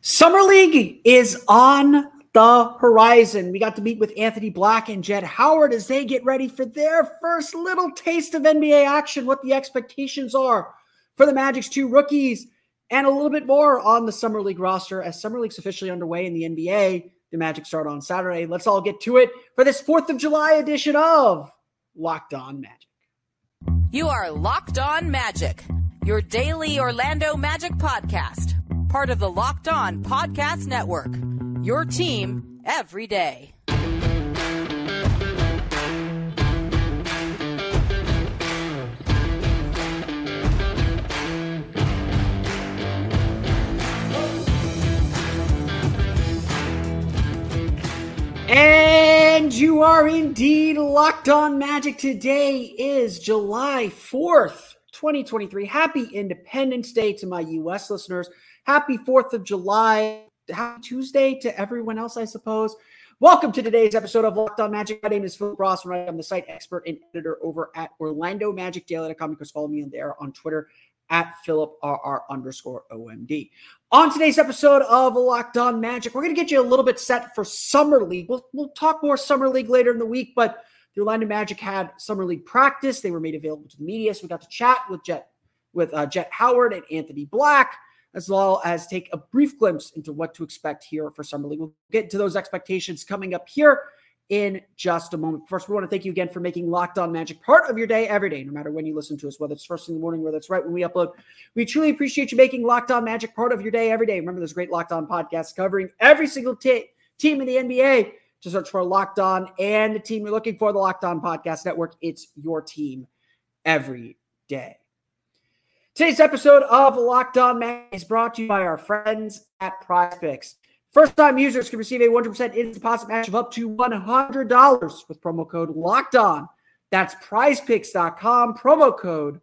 Summer League is on the horizon. We got to meet with Anthony Black and Jett Howard as they get ready for their first little taste of NBA action, what the expectations are for the Magic's two rookies, and a little bit more on the Summer League roster as Summer League's officially underway in the NBA. The Magic start on Saturday. Let's all get to it for this 4th of July edition of Locked On Magic. You are Locked On Magic, your daily Orlando Magic podcast part of the Locked On Podcast Network. Your team every day. And you are indeed locked on magic. Today is July 4th, 2023. Happy Independence Day to my US listeners. Happy 4th of July. Happy Tuesday to everyone else, I suppose. Welcome to today's episode of Locked On Magic. My name is Philip Ross, and I'm the site expert and editor over at Orlando Magic Daily.com. You can follow me in there on Twitter at PhilipRR underscore OMD. On today's episode of Locked On Magic, we're going to get you a little bit set for Summer League. We'll, we'll talk more Summer League later in the week, but the Orlando Magic had Summer League practice. They were made available to the media, so we got to chat with Jett with uh, Jett Howard and Anthony Black as well as take a brief glimpse into what to expect here for Summer League. We'll get to those expectations coming up here in just a moment. First, we want to thank you again for making Locked On Magic part of your day every day, no matter when you listen to us, whether it's first in the morning, whether it's right when we upload. We truly appreciate you making Locked On Magic part of your day every day. Remember, there's great Locked On podcasts covering every single t- team in the NBA. To search for Locked On and the team you're looking for, the Locked On Podcast Network. It's your team every day. Today's episode of Locked On Man is brought to you by our friends at Prize Picks. First time users can receive a 100% instant deposit match of up to $100 with promo code Locked On. That's prizepicks.com, promo code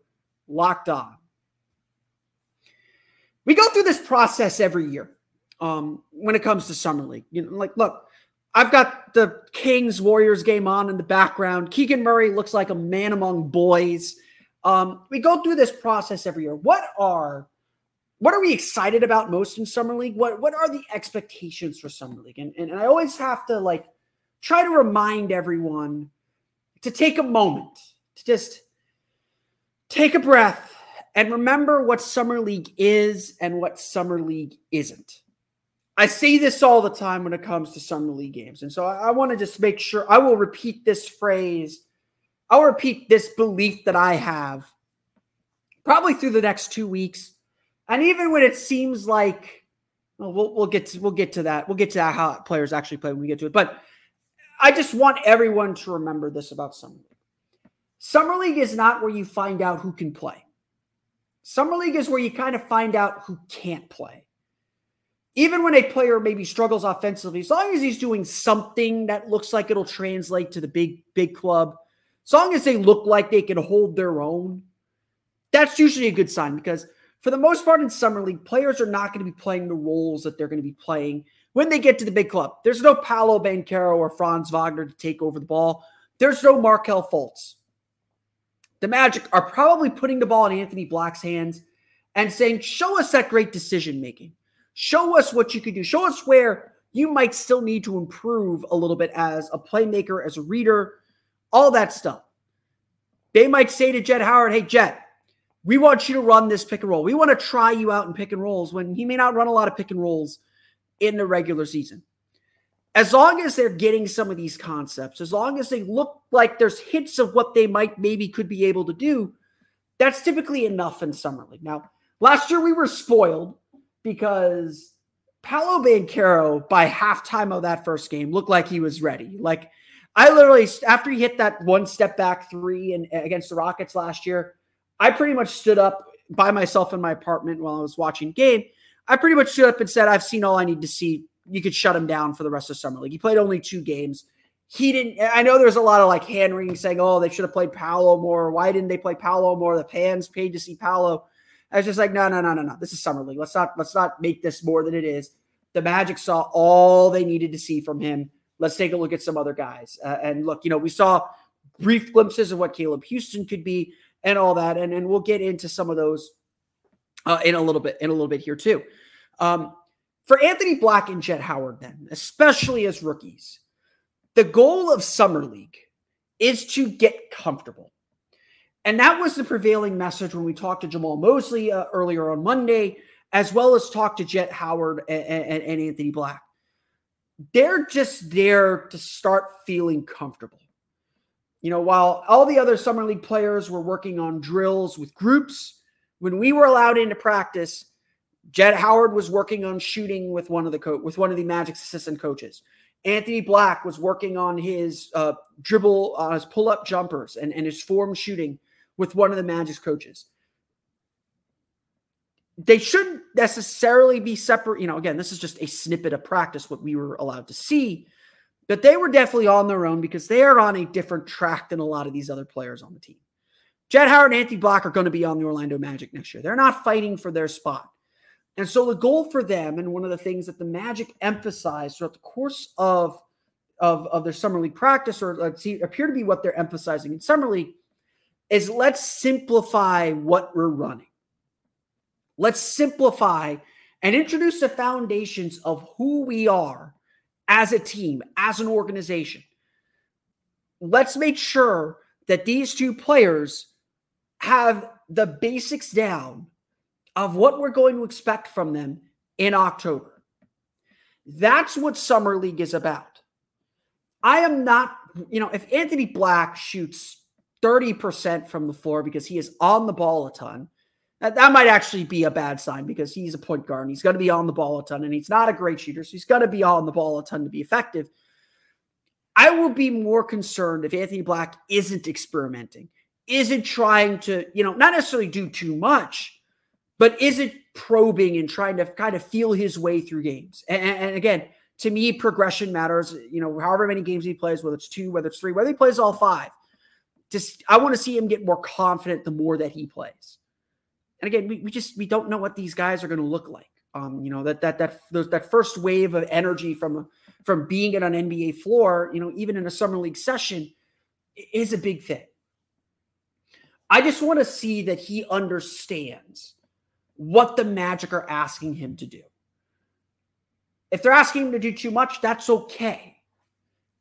Locked On. We go through this process every year um, when it comes to Summer League. You know, like, look, I've got the Kings Warriors game on in the background. Keegan Murray looks like a man among boys. Um, we go through this process every year. What are what are we excited about most in summer league? What what are the expectations for summer league? And, and, and I always have to like try to remind everyone to take a moment to just take a breath and remember what summer league is and what summer league isn't. I say this all the time when it comes to summer league games. And so I, I want to just make sure I will repeat this phrase I'll repeat this belief that I have probably through the next two weeks. And even when it seems like well, we'll, we'll get to, we'll get to that. We'll get to how players actually play when we get to it. But I just want everyone to remember this about Summer League. Summer League is not where you find out who can play. Summer League is where you kind of find out who can't play. Even when a player maybe struggles offensively, as long as he's doing something that looks like it'll translate to the big, big club, as long as they look like they can hold their own, that's usually a good sign because for the most part in summer league, players are not going to be playing the roles that they're going to be playing when they get to the big club. There's no Paolo Banchero or Franz Wagner to take over the ball. There's no Markelle Fultz. The Magic are probably putting the ball in Anthony Black's hands and saying, show us that great decision making. Show us what you could do. Show us where you might still need to improve a little bit as a playmaker, as a reader, all that stuff. They might say to Jett Howard, hey, Jett, we want you to run this pick and roll. We want to try you out in pick and rolls when he may not run a lot of pick and rolls in the regular season. As long as they're getting some of these concepts, as long as they look like there's hints of what they might maybe could be able to do, that's typically enough in summer league. Now, last year we were spoiled because Paolo Banchero by halftime of that first game looked like he was ready. Like I literally, after he hit that one step back three and against the Rockets last year, I pretty much stood up by myself in my apartment while I was watching game. I pretty much stood up and said, I've seen all I need to see. You could shut him down for the rest of summer league. He played only two games. He didn't. I know there's a lot of like hand wringing saying, "Oh, they should have played Paolo more. Why didn't they play Paolo more? The fans paid to see Paolo." I was just like, "No, no, no, no, no. This is summer league. Let's not let's not make this more than it is." The Magic saw all they needed to see from him Let's take a look at some other guys. Uh, and look, you know, we saw brief glimpses of what Caleb Houstan could be and all that. And, and we'll get into some of those uh, in a little bit, in a little bit here too. Um, For Anthony Black and Jett Howard, then, especially as rookies, the goal of Summer League is to get comfortable. And that was the prevailing message when we talked to Jamahl Mosley uh, earlier on Monday, as well as talked to Jett Howard and, and, and Anthony Black. They're just there to start feeling comfortable. You know, while all the other Summer League players were working on drills with groups, when we were allowed into practice, Jett Howard was working on shooting with one of the co- with one of the Magic's assistant coaches. Anthony Black was working on his uh, dribble, uh, his pull up jumpers, and, and his form shooting with one of the Magic's coaches. They shouldn't necessarily be separate. You know, again, this is just a snippet of practice, what we were allowed to see. But they were definitely on their own because they are on a different track than a lot of these other players on the team. Jett Howard and Anthony Black are going to be on the Orlando Magic next year. They're not fighting for their spot. And so the goal for them, and one of the things that the Magic emphasized throughout the course of, of, of their summer league practice, or uh, see, appear to be what they're emphasizing in summer league, is let's simplify what we're running. Let's simplify and introduce the foundations of who we are as a team, as an organization. Let's make sure that these two players have the basics down of what we're going to expect from them in October. That's what Summer League is about. I am not, you know, if Anthony Black shoots 30% from the floor because he is on the ball a ton, that, that might actually be a bad sign because he's a point guard and he's going to be on the ball a ton and he's not a great shooter. So he's going to be on the ball a ton to be effective. I will be more concerned if Anthony Black isn't experimenting, isn't trying to, you know, not necessarily do too much, but isn't probing and trying to kind of feel his way through games. And, and, again, to me, progression matters. You know, however many games he plays, whether it's two, whether it's three, whether he plays all five. I want to see him get more confident the more that he plays. And again, we, we just we don't know what these guys are going to look like. Um, you know that that that those, that first wave of energy from from being at an NBA floor, you know, even in a summer league session, is a big thing. I just want to see that he understands what the Magic are asking him to do. If they're asking him to do too much, that's okay.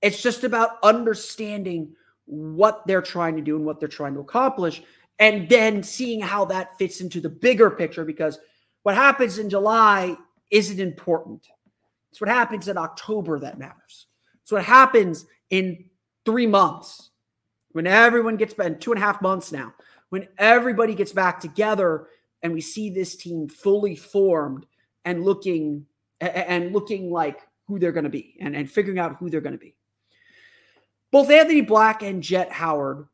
It's just about understanding what they're trying to do and what they're trying to accomplish, and then seeing how that fits into the bigger picture. Because what happens in July isn't important. It's what happens in October that matters. It's what happens in three months when everyone gets back, two and a half months now, when everybody gets back together and we see this team fully formed and looking and looking like who they're going to be and, and figuring out who they're going to be. Both Anthony Black and Jett Howard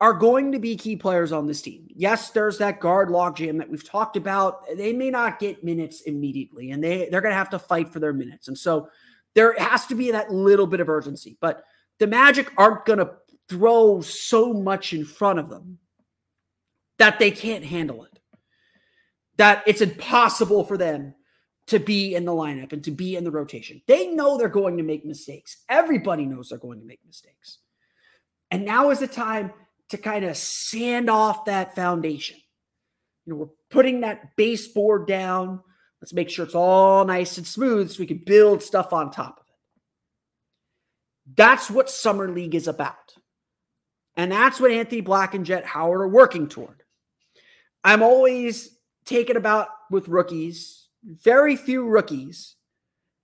are going to be key players on this team. Yes, there's that guard logjam that we've talked about. They may not get minutes immediately, and they, they're going to have to fight for their minutes. And so there has to be that little bit of urgency. But the Magic aren't going to throw so much in front of them that they can't handle it that it's impossible for them to be in the lineup and to be in the rotation. They know they're going to make mistakes. Everybody knows they're going to make mistakes. And now is the time to kind of sand off that foundation. You know, we're putting that baseboard down. Let's make sure it's all nice and smooth so we can build stuff on top of it. That's what Summer League is about. And that's what Anthony Black and Jett Howard are working toward. I'm always taken about with rookies. Very few rookies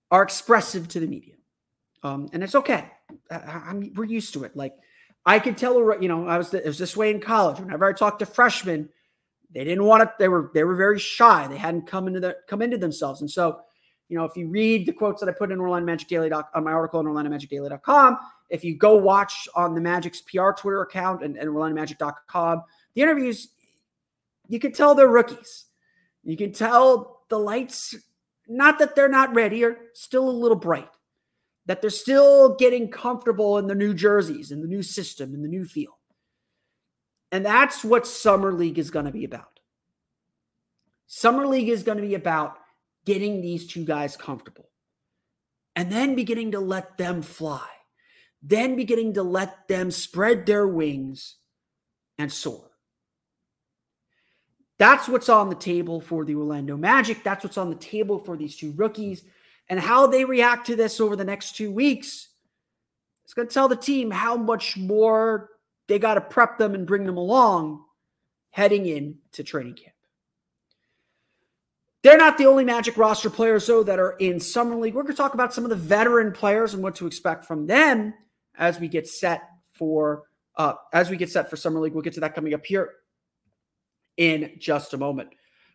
are expressive to the media, um, and it's okay. I, we're used to it. Like I could tell, you know, I was it was this way in college. Whenever I talked to freshmen, they didn't want to. They were they were very shy. They hadn't come into the come into themselves, and so. You know, if you read the quotes that I put in Orlando Magic Daily on my article on OrlandoMagicDaily.com, if you go watch on the Magic's PR Twitter account and, and OrlandoMagic.com, the interviews, you could tell they're rookies. You can tell the lights, not that they're not ready, are still a little bright, that they're still getting comfortable in the new jerseys, in the new system, in the new feel. And that's what Summer League is going to be about. Summer League is going to be about getting these two guys comfortable and then beginning to let them fly, then beginning to let them spread their wings and soar That's what's on the table for the Orlando Magic. That's what's on the table for these two rookies. And how they react to this over the next two weeks it's going to tell the team how much more they got to prep them and bring them along heading into training camp. They're not the only Magic roster players, though, that are in Summer League. We're going to talk about some of the veteran players and what to expect from them as we get set for uh, as we get set for Summer League. We'll get to that coming up here in just a moment.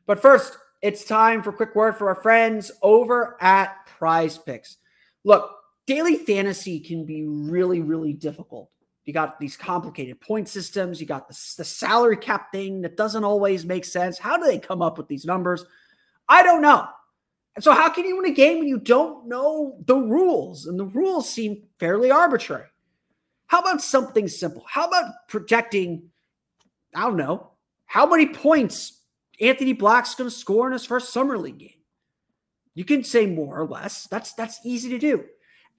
But first, it's time for a quick word for our friends over at Prize Picks. Look, daily fantasy can be really, really difficult. You got these complicated point systems. You got the, the salary cap thing that doesn't always make sense. How do they come up with these numbers? I don't know. And so, how can you win a game when you don't know the rules? And the rules seem fairly arbitrary. How about something simple? How about projecting, I don't know, how many points Anthony Black's going to score in his first summer league game? You can say more or less. That's that's easy to do.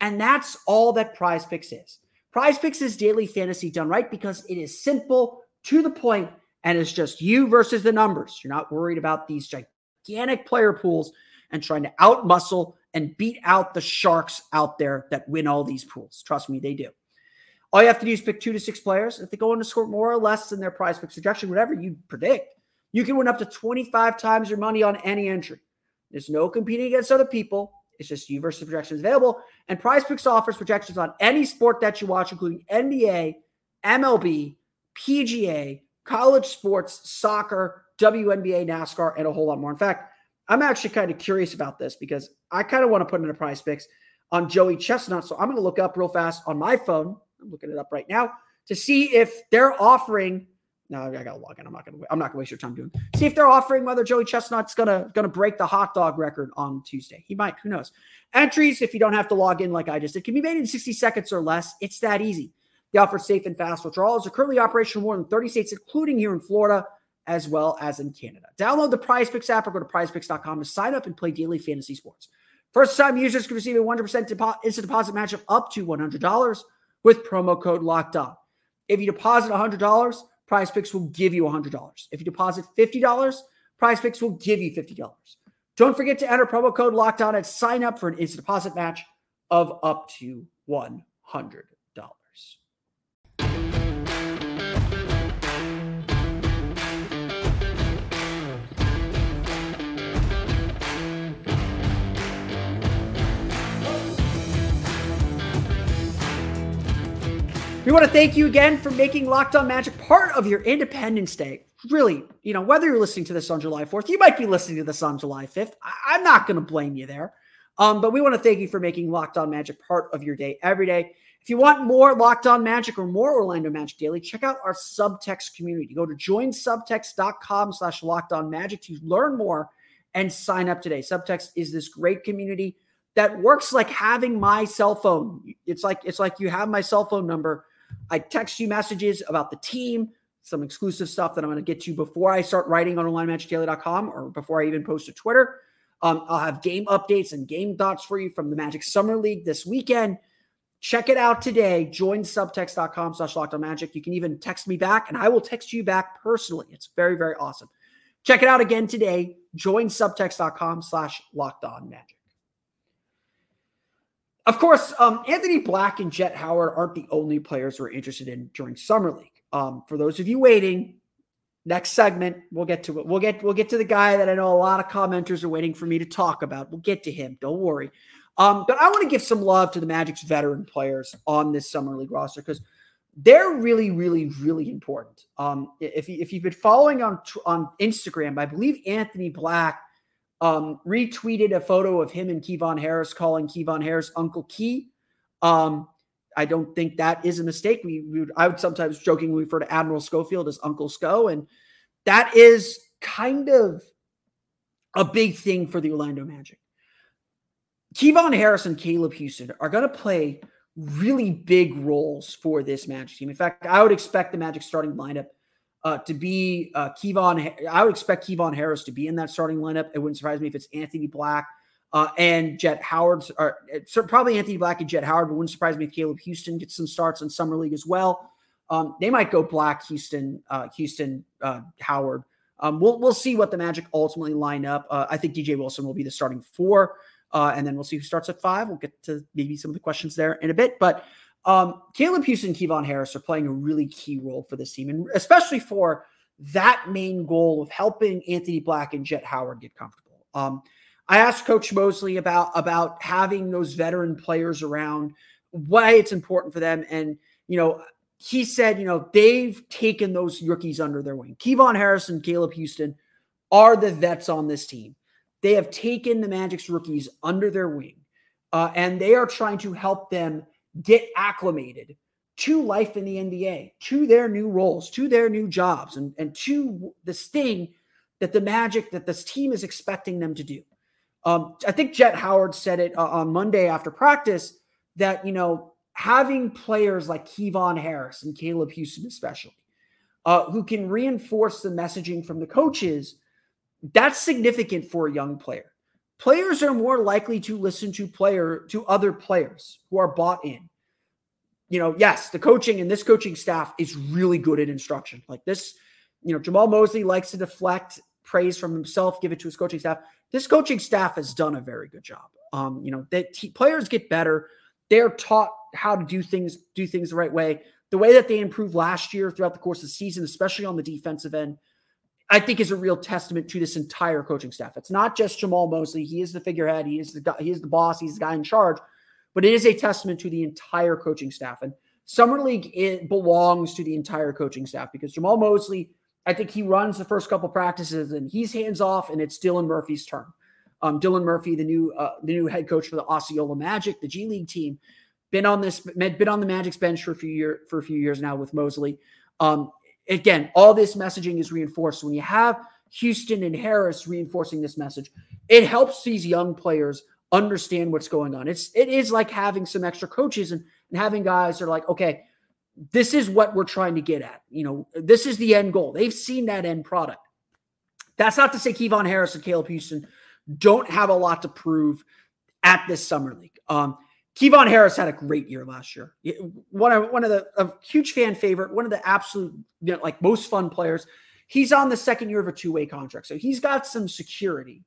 And that's all that Prize Picks is. Prize Picks is daily fantasy done right because it is simple, to the point, and it's just you versus the numbers. You're not worried about these gigantic player pools and trying to outmuscle and beat out the sharks out there that win all these pools. Trust me, they do. All you have to do is pick two to six players. If they go on to score more or less than their prize picks projection, whatever you predict, you can win up to 25 times your money on any entry. There's no competing against other people. It's just you versus projections available. And Prize Picks offers projections on any sport that you watch, including NBA, MLB, PGA, college sports, soccer, WNBA, NASCAR, and a whole lot more. In fact, I'm actually kind of curious about this because I kind of want to put in a Prize Picks on Joey Chestnut. So I'm going to look up real fast on my phone. I'm looking it up right now to see if they're offering no, I gotta log in. I'm not gonna. I'm not gonna waste your time doing. See if they're offering whether Joey Chestnut's gonna gonna break the hot dog record on Tuesday. He might. Who knows? Entries, if you don't have to log in like I just did, can be made in 60 seconds or less. It's that easy. They offer safe and fast withdrawals. Are currently operational in more than 30 states, including here in Florida, as well as in Canada. Download the Prize Picks app or go to PrizePicks.com to sign up and play daily fantasy sports. First time users can receive a 100% depo- instant deposit match of up to $100 with promo code Locked On. If you deposit $100 Prize Picks will give you $100. If you deposit $50, Prize Picks will give you $50. Don't forget to enter promo code Locked On and sign up for an instant deposit match of up to $100. We want to thank you again for making Locked On Magic part of your Independence Day. Really, you know, whether you're listening to this on July 4th, you might be listening to this on July 5th. I- am not going to blame you there. Um, but we want to thank you for making Locked On Magic part of your day every day. If you want more Locked On Magic or more Orlando Magic Daily, check out our subtext community. Go to joinsubtext.com slash locked on magic to learn more and sign up today. Subtext is this great community that works like having my cell phone. It's like it's like you have my cell phone number I text you messages about the team, some exclusive stuff that I'm going to get you before I start writing on OrlandoMagicDaily.com or before I even post to Twitter. Um, I'll have game updates and game thoughts for you from the Magic Summer League this weekend. Check it out today. Join subtext.com slash magic. You can even text me back and I will text you back personally. It's very, very awesome. Check it out again today. Join subtext.com slash magic. Of course, um, Anthony Black and Jett Howard aren't the only players we're interested in during summer league. Um, for those of you waiting, next segment we'll get to it. We'll get we'll get to the guy that I know a lot of commenters are waiting for me to talk about. We'll get to him. Don't worry. Um, but I want to give some love to the Magic's veteran players on this summer league roster because they're really, really, really important. Um, if you, if you've been following on on Instagram, I believe Anthony Black um, retweeted a photo of him and Kevon Harris calling Kevon Harris Uncle Key. Um, I don't think that is a mistake. We, we would, I would sometimes jokingly refer to Admiral Schofield as Uncle Sco, and that is kind of a big thing for the Orlando Magic. Kevon Harris and Caleb Houstan are going to play really big roles for this Magic team. In fact, I would expect the Magic starting lineup uh, to be uh, Kevon. I would expect Kevon Harris to be in that starting lineup. It wouldn't surprise me if it's Anthony Black uh, and Jett Howard, or uh, probably Anthony Black and Jett Howard, but wouldn't surprise me if Caleb Houstan gets some starts in summer league as well. Um, they might go Black, Houstan, uh, Houstan, uh, Howard. Um, we'll we'll see what the Magic ultimately line up. Uh, I think DJ Wilson will be the starting four, and then we'll see who starts at five. We'll get to maybe some of the questions there in a bit, but um, Caleb Houstan and Kevon Harris are playing a really key role for this team, and especially for that main goal of helping Anthony Black and Jett Howard get comfortable. Um, I asked Coach Mosley about about having those veteran players around, why it's important for them, and you know he said, you know, they've taken those rookies under their wing. Kevon Harris and Caleb Houstan are the vets on this team. They have taken the Magic's rookies under their wing, uh, and they are trying to help them get acclimated to life in the NBA, to their new roles, to their new jobs, and, and to this thing that the Magic, that this team is expecting them to do. Um, I think Jett Howard said it uh, on Monday after practice that, you know, having players like Kevon Harris and Caleb Houstan, especially, uh, who can reinforce the messaging from the coaches, that's significant for a young player. Players are more likely to listen to player to other players who are bought in. You know, yes, the coaching and this coaching staff is really good at instruction. Like this, you know, Jamahl Mosley likes to deflect praise from himself, give it to his coaching staff. This coaching staff has done a very good job. Um, you know, that players get better. They're taught how to do things, do things the right way. The way that they improved last year throughout the course of the season, especially on the defensive end, I think is a real testament to this entire coaching staff. It's not just Jamahl Mosley. He is the figurehead. He is the guy, he is the boss. He's the guy in charge. But it is a testament to the entire coaching staff. And Summer League it belongs to the entire coaching staff because Jamahl Mosley, I think he runs the first couple practices and he's hands off, and it's Dylan Murphy's turn. Um, Dylan Murphy, the new uh, the new head coach for the Osceola Magic, the G League team, been on this, been on the Magic's bench for a few year for a few years now with Mosley. Um, again, all this messaging is reinforced when you have Houstan and Harris reinforcing this message. It helps these young players understand what's going on. It's it is like having some extra coaches and, and having guys that are like, okay, this is what we're trying to get at. You know, this is the end goal. They've seen that end product. That's not to say Kevon Harris and Caleb Houstan don't have a lot to prove at this summer league. Um, Kevon Harris had a great year last year. One of one of the a huge fan favorite, one of the absolute you know, like most fun players. He's on the second year of a two way contract, so he's got some security.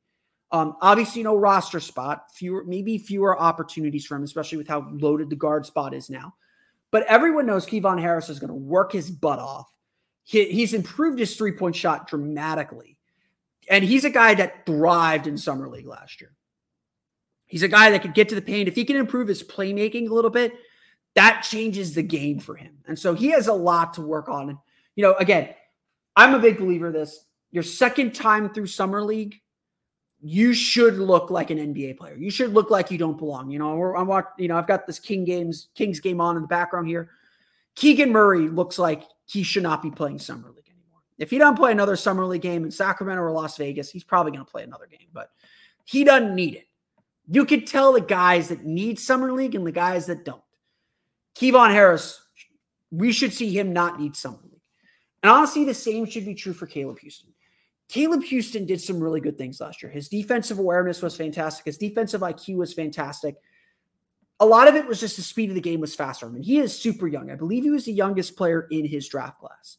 Um, obviously, no roster spot, fewer maybe fewer opportunities for him, especially with how loaded the guard spot is now. But everyone knows Kevon Harris is going to work his butt off. He, he's improved his three point shot dramatically, and he's a guy that thrived in summer league last year. He's a guy that could get to the paint. If he can improve his playmaking a little bit, that changes the game for him. And so he has a lot to work on. And, you know, again, I'm a big believer this. Your second time through Summer League, you should look like an NBA player. You should look like you don't belong. You know, I'm watching, you know, I've got this King games, Kings game on in the background here. Keegan Murray looks like he should not be playing Summer League anymore. If he doesn't play another Summer League game in Sacramento or Las Vegas, he's probably going to play another game, but he doesn't need it. You could tell the guys that need summer league and the guys that don't. Kevon Harris, we should see him not need summer league. And honestly, the same should be true for Caleb Houstan. Caleb Houstan did some really good things last year. His defensive awareness was fantastic. His defensive IQ was fantastic. A lot of it was just the speed of the game was faster. I mean, he is super young. I believe he was the youngest player in his draft class.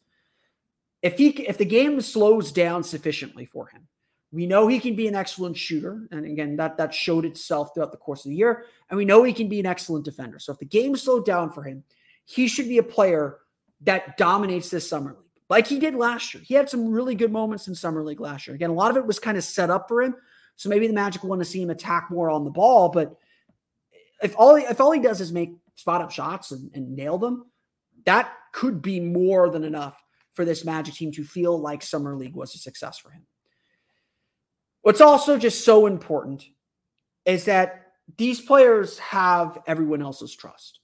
If he if the game slows down sufficiently for him, we know he can be an excellent shooter. And again, that, that showed itself throughout the course of the year. And we know he can be an excellent defender. So if the game slowed down for him, he should be a player that dominates this summer league, like he did last year. He had some really good moments in summer league last year. Again, a lot of it was kind of set up for him. So maybe the Magic want to see him attack more on the ball. But if all if all he does is make spot up shots and, and nail them, that could be more than enough for this Magic team to feel like summer league was a success for him. What's also just so important is that these players have everyone else's trust.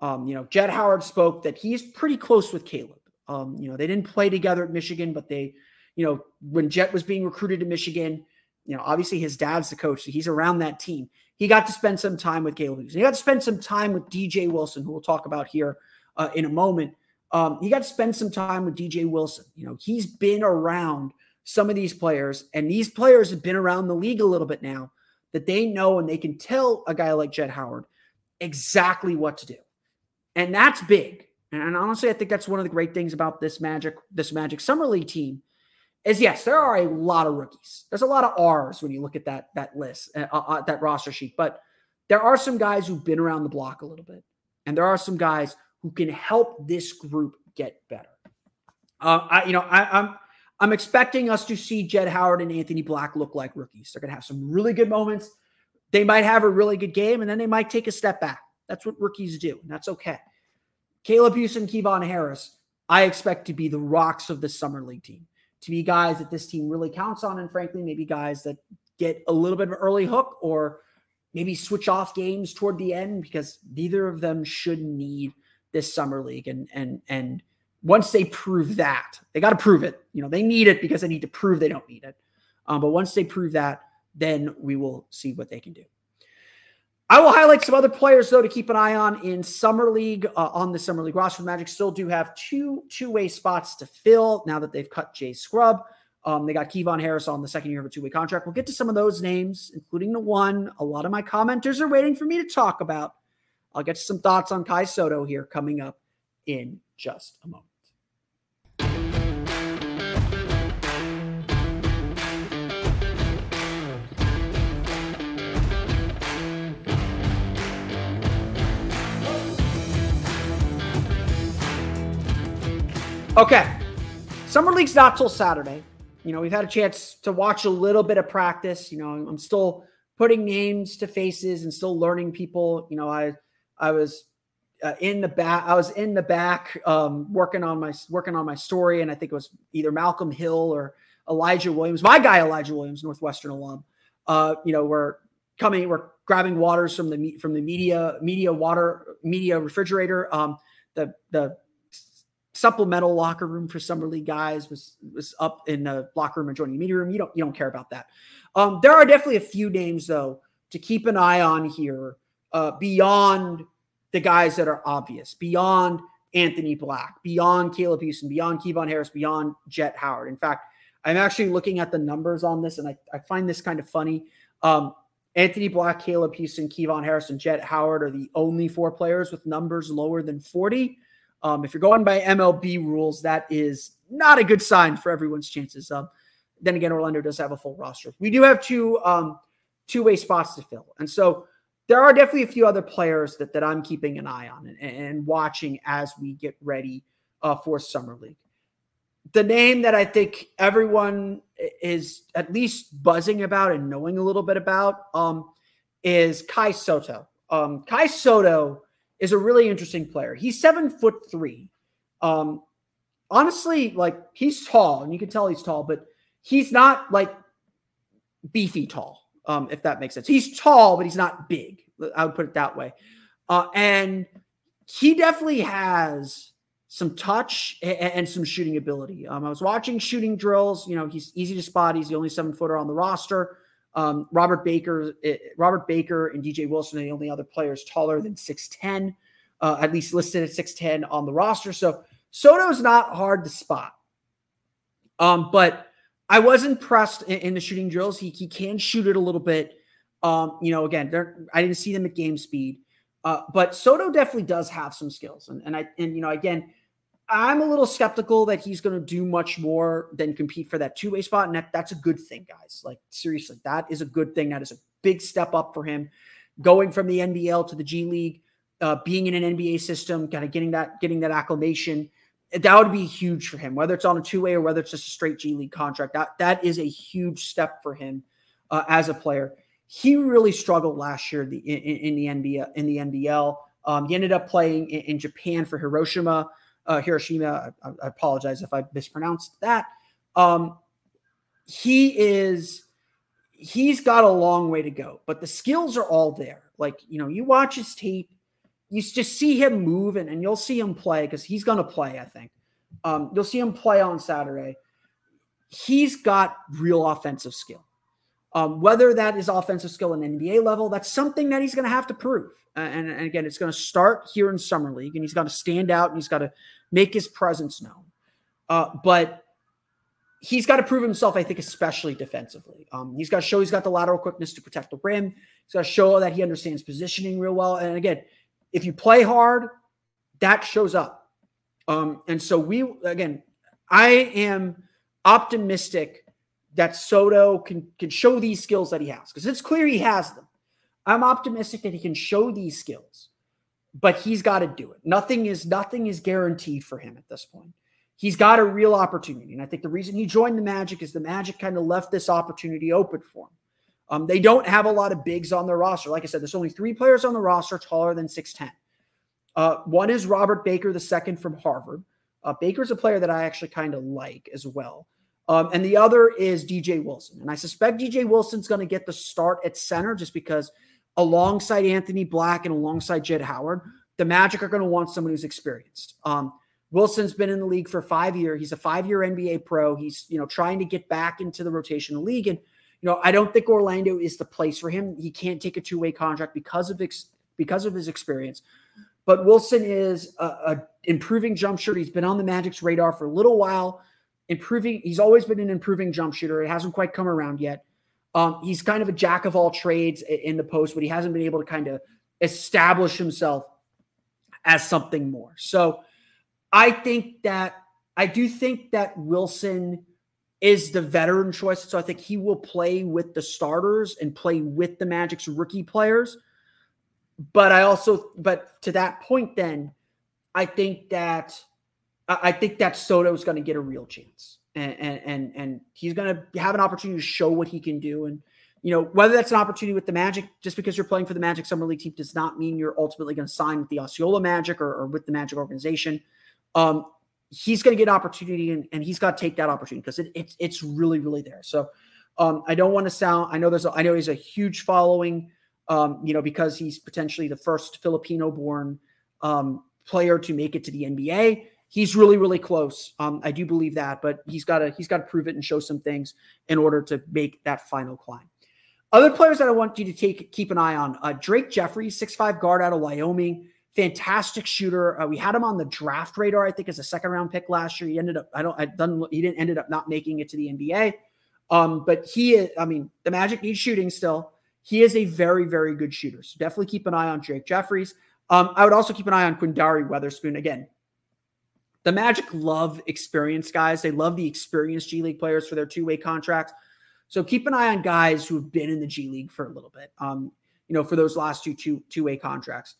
Um, you know, Jett Howard spoke that he's pretty close with Caleb. Um, you know, they didn't play together at Michigan, but they, you know, when Jett was being recruited to Michigan, you know, obviously his dad's the coach, so he's around that team. He got to spend some time with Caleb. He got to spend some time with DJ Wilson, who we'll talk about here uh, in a moment. Um, he got to spend some time with DJ Wilson. You know, he's been around some of these players, and these players have been around the league a little bit now, that they know and they can tell a guy like Jett Howard exactly what to do. And that's big. And honestly, I think that's one of the great things about this Magic, this Magic Summer League team is yes, there are a lot of rookies. There's a lot of R's when you look at that that list, uh, uh, uh, that roster sheet. But there are some guys who've been around the block a little bit, and there are some guys who can help this group get better. Uh, I, you know, I, I'm I'm expecting us to see Jett Howard and Anthony Black look like rookies. They're going to have some really good moments. They might have a really good game, and then they might take a step back. That's what rookies do, and that's okay. Caleb Houstan, Kevon Harris, I expect to be the rocks of the summer league team to be guys that this team really counts on. And frankly, maybe guys that get a little bit of an early hook or maybe switch off games toward the end because neither of them should need this summer league. And and and once they prove that, they got to prove it. You know, they need it because they need to prove they don't need it. Um, but once they prove that, then we will see what they can do. I will highlight some other players though to keep an eye on in summer league uh, on the summer league roster. Magic still do have two two way spots to fill now that they've cut Jay Scrubb. Um, they got Kevon Harris on the second year of a two way contract. We'll get to some of those names, including the one a lot of my commenters are waiting for me to talk about. I'll get some thoughts on Kai Sotto here coming up in just a moment. Okay. Summer League's not till Saturday. You know, we've had a chance to watch a little bit of practice. You know, I'm still putting names to faces and still learning people. You know, I I was uh, in the back. I was in the back um, working on my working on my story, and I think it was either Malcolm Hill or Elijah Williams, my guy Elijah Williams, Northwestern alum. Uh, you know, we're coming, we're grabbing waters from the from the media media water media refrigerator. Um, the the supplemental locker room for summer league guys was was up in the locker room adjoining the media room. You don't you don't care about that. Um, there are definitely a few names though to keep an eye on here uh, beyond the guys that are obvious, beyond Anthony Black, beyond Caleb Houstan, beyond Kevon Harris, beyond Jett Howard. In fact, I'm actually looking at the numbers on this, and I, I find this kind of funny. Um, Anthony Black, Caleb Houstan, Kevon Harris, and Jett Howard are the only four players with numbers lower than 40. Um, if you're going by MLB rules, that is not a good sign for everyone's chances. Um, then again, Orlando does have a full roster. We do have two um, two way spots to fill, and so there are definitely a few other players that that I'm keeping an eye on and, and watching as we get ready uh, for summer league. The name that I think everyone is at least buzzing about and knowing a little bit about um, is Kai Sotto. Um, Kai Sotto is a really interesting player. He's seven foot three. Um, honestly, like he's tall, and you can tell he's tall, but he's not like beefy tall. Um, if that makes sense. He's tall, but he's not big. I would put it that way. Uh, and he definitely has some touch and, and some shooting ability. Um, I was watching shooting drills. You know, he's easy to spot. He's the only seven footer on the roster. Um, Robert Baker, eh, Robert Baker, and DJ Wilson are the only other players taller than six ten, uh, at least listed at six ten on the roster. So Sotto's not hard to spot. Um, but I was impressed in, in, the shooting drills. He he can shoot it a little bit. Um, you know, again, I didn't see them at game speed, uh, but Sotto definitely does have some skills. And and I and you know, again, I'm a little skeptical that he's going to do much more than compete for that two way spot. And that, that's a good thing, guys. Like, seriously, that is a good thing. That is a big step up for him going from the NBL to the G League, uh, being in an NBA system, kind of getting that, getting that acclimation. That would be huge for him, whether it's on a two way or whether it's just a straight G League contract. That, that is a huge step for him uh, as a player. He really struggled last year in the, in, in the NBL. In the NBL, um, he ended up playing in, in Japan for Hiroshima uh, Hiroshima. I, I, apologize if I mispronounced that. Um, he is he's got a long way to go, but the skills are all there. Like you know, you watch his tape, you just see him move, and, and you'll see him play because he's going to play. I think um, you'll see him play on Saturday. He's got real offensive skill. Um, whether that is offensive skill in NBA level, that's something that he's going to have to prove. And, and, again, it's going to start here in summer league, and he's got to stand out and he's got to make his presence known. Uh, but he's got to prove himself, I think, especially defensively. Um, he's got to show he's got the lateral quickness to protect the rim. He's got to show that he understands positioning real well. And again, if you play hard, that shows up. Um, and so we again, I am optimistic that Sotto can can show these skills that he has because it's clear he has them. I'm optimistic that he can show these skills, but he's got to do it. Nothing is nothing is guaranteed for him at this point. He's got a real opportunity, and I think the reason he joined the Magic is the Magic kind of left this opportunity open for him. Um, they don't have a lot of bigs on their roster. Like I said, there's only three players on the roster taller than 6'10. Uh, one is Robert Baker, the second from Harvard. Uh, Baker's a player that I actually kind of like as well. Um, and the other is DJ Wilson. And I suspect DJ Wilson's going to get the start at center just because alongside Anthony Black and alongside Jett Howard, the Magic are going to want someone who's experienced. Um, Wilson's been in the league for five years. He's a five-year NBA pro. He's you know trying to get back into the rotation league, and you know I don't think Orlando is the place for him. He can't take a two-way contract because of ex- because of his experience. But Wilson is a, a improving jump shooter. He's been on the Magic's radar for a little while improving. He's always been an improving jump shooter. It hasn't quite come around yet. Um, he's kind of a jack of all trades in the post, but he hasn't been able to kind of establish himself as something more. So I think that I do think that Wilson is the veteran choice. So I think he will play with the starters and play with the Magic's rookie players. But I also, but to that point, then I think that I think that Sotto is going to get a real chance, and and and he's going to have an opportunity to show what he can do. And you know whether that's an opportunity with the Magic, just because you're playing for the Magic Summer League team, does not mean you're ultimately going to sign with the Osceola Magic or, or with the Magic organization. Um, he's going to get opportunity, and, and he's got to take that opportunity because it, it's it's really really there. So um, I don't want to sound. I know there's. A, I know he's a huge following. Um, you know because he's potentially the first Filipino-born um, player to make it to the NBA he's really really close. Um, I do believe that, but he's got to he's got to prove it and show some things in order to make that final climb. Other players that I want you to take keep an eye on: uh, Drake Jeffries, six five guard out of Wyoming, fantastic shooter. Uh, we had him on the draft radar, I think, as a second round pick last year. He ended up I don't I done he didn't ended up not making it to the NBA. Um, but he I mean, the Magic needs shooting still. He is a very, very good shooter. So definitely keep an eye on Drake Jeffries. Um, I would also keep an eye on Quinndary Weatherspoon. Again, the Magic love experienced guys. They love the experienced G League players for their two way contracts. So keep an eye on guys who have been in the G League for a little bit. Um, you know, for those last two two two way contracts.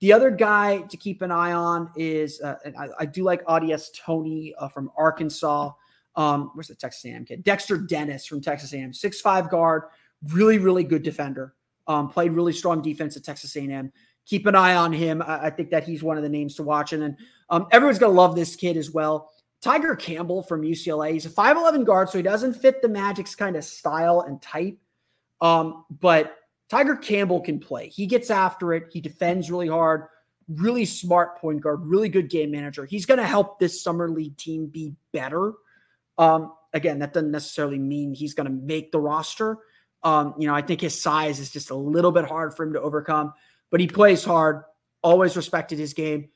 The other guy to keep an eye on is, uh, and I, I, do like Au'Diese Toney uh, from Arkansas. Um, where's the Texas A&M kid? Dexter Dennis from Texas A&M, six five guard, really really good defender. Um, played really strong defense at Texas A&M keep an eye on him. I, I think that he's one of the names to watch. And then um, everyone's going to love this kid as well. Tiger Campbell from UCLA. He's a 5'11 guard, so he doesn't fit the Magic's kind of style and type. Um, but Tiger Campbell can play. He gets after it. He defends really hard. Really smart point guard. Really good game manager. He's going to help this summer league team be better. Um, again, that doesn't necessarily mean he's going to make the roster. Um, you know, I think his size is just a little bit hard for him to overcome but he plays hard, always respected his game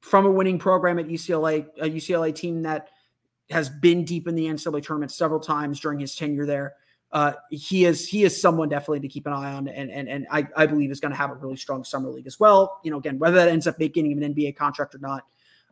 from a winning program at UCLA, a UCLA team that has been deep in the NCAA tournament several times during his tenure there. Uh, he is he is someone definitely to keep an eye on, and and and I, I believe is going to have a really strong summer league as well. You know, again, whether that ends up making him an NBA contract or not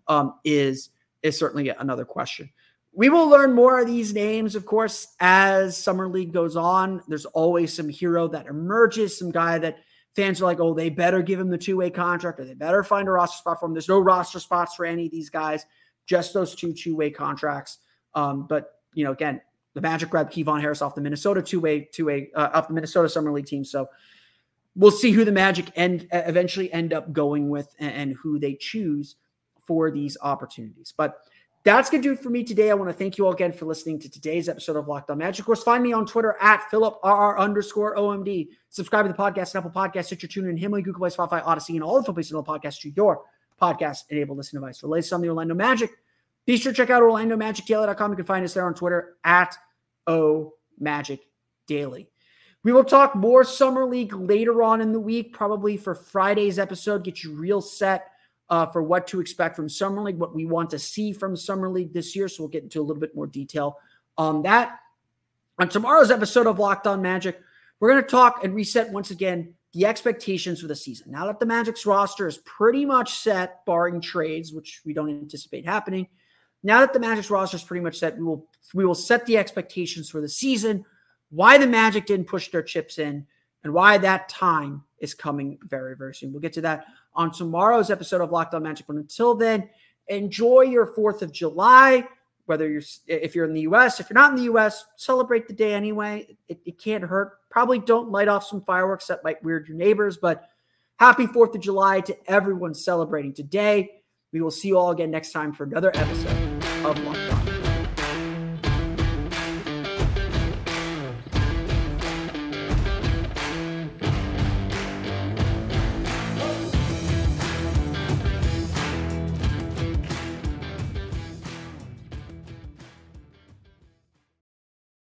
um, is is certainly another question. We will learn more of these names, of course, as summer league goes on. There's always some hero that emerges, some guy that fans are like, oh, they better give him the two way contract or they better find a roster spot for him. There's no roster spots for any of these guys, just those two two way contracts. Um, but, you know, again, the Magic grabbed Kevon Harris off the Minnesota two way, two way, uh, off the Minnesota Summer League team. So we'll see who the Magic end eventually end up going with and, and who they choose for these opportunities. But that's going to do it for me today. I want to thank you all again for listening to today's episode of Locked On Magic. Of course, find me on Twitter at PhilipRR underscore OMD. Subscribe to the podcast, Apple Podcasts, Stitcher, TuneIn, Himalaya, Google Play, Spotify, Audacy, and all the places in the podcast to your podcast-enabled listening device. For latest on the Orlando Magic, be sure to check out OrlandoMagicDaily.com. You can find us there on Twitter at O Magic Daily. We will talk more Summer League later on in the week, probably for Friday's episode. Get you real set uh, for what to expect from Summer League, what we want to see from Summer League this year. So we'll get into a little bit more detail on that. On tomorrow's episode of Locked On Magic, we're going to talk and reset once again the expectations for the season. Now that the Magic's roster is pretty much set, barring trades, which we don't anticipate happening, now that the Magic's roster is pretty much set, we will we will set the expectations for the season, why the Magic didn't push their chips in, and why that time is coming very, very soon. We'll get to that on tomorrow's episode of Locked On Magic. But until then, enjoy your 4th of July, whether you're if you're in the US, if you're not in the US, celebrate the day anyway. It, it can't hurt. Probably don't light off some fireworks that might weird your neighbors, but happy 4th of July to everyone celebrating today. We will see you all again next time for another episode of Locked On.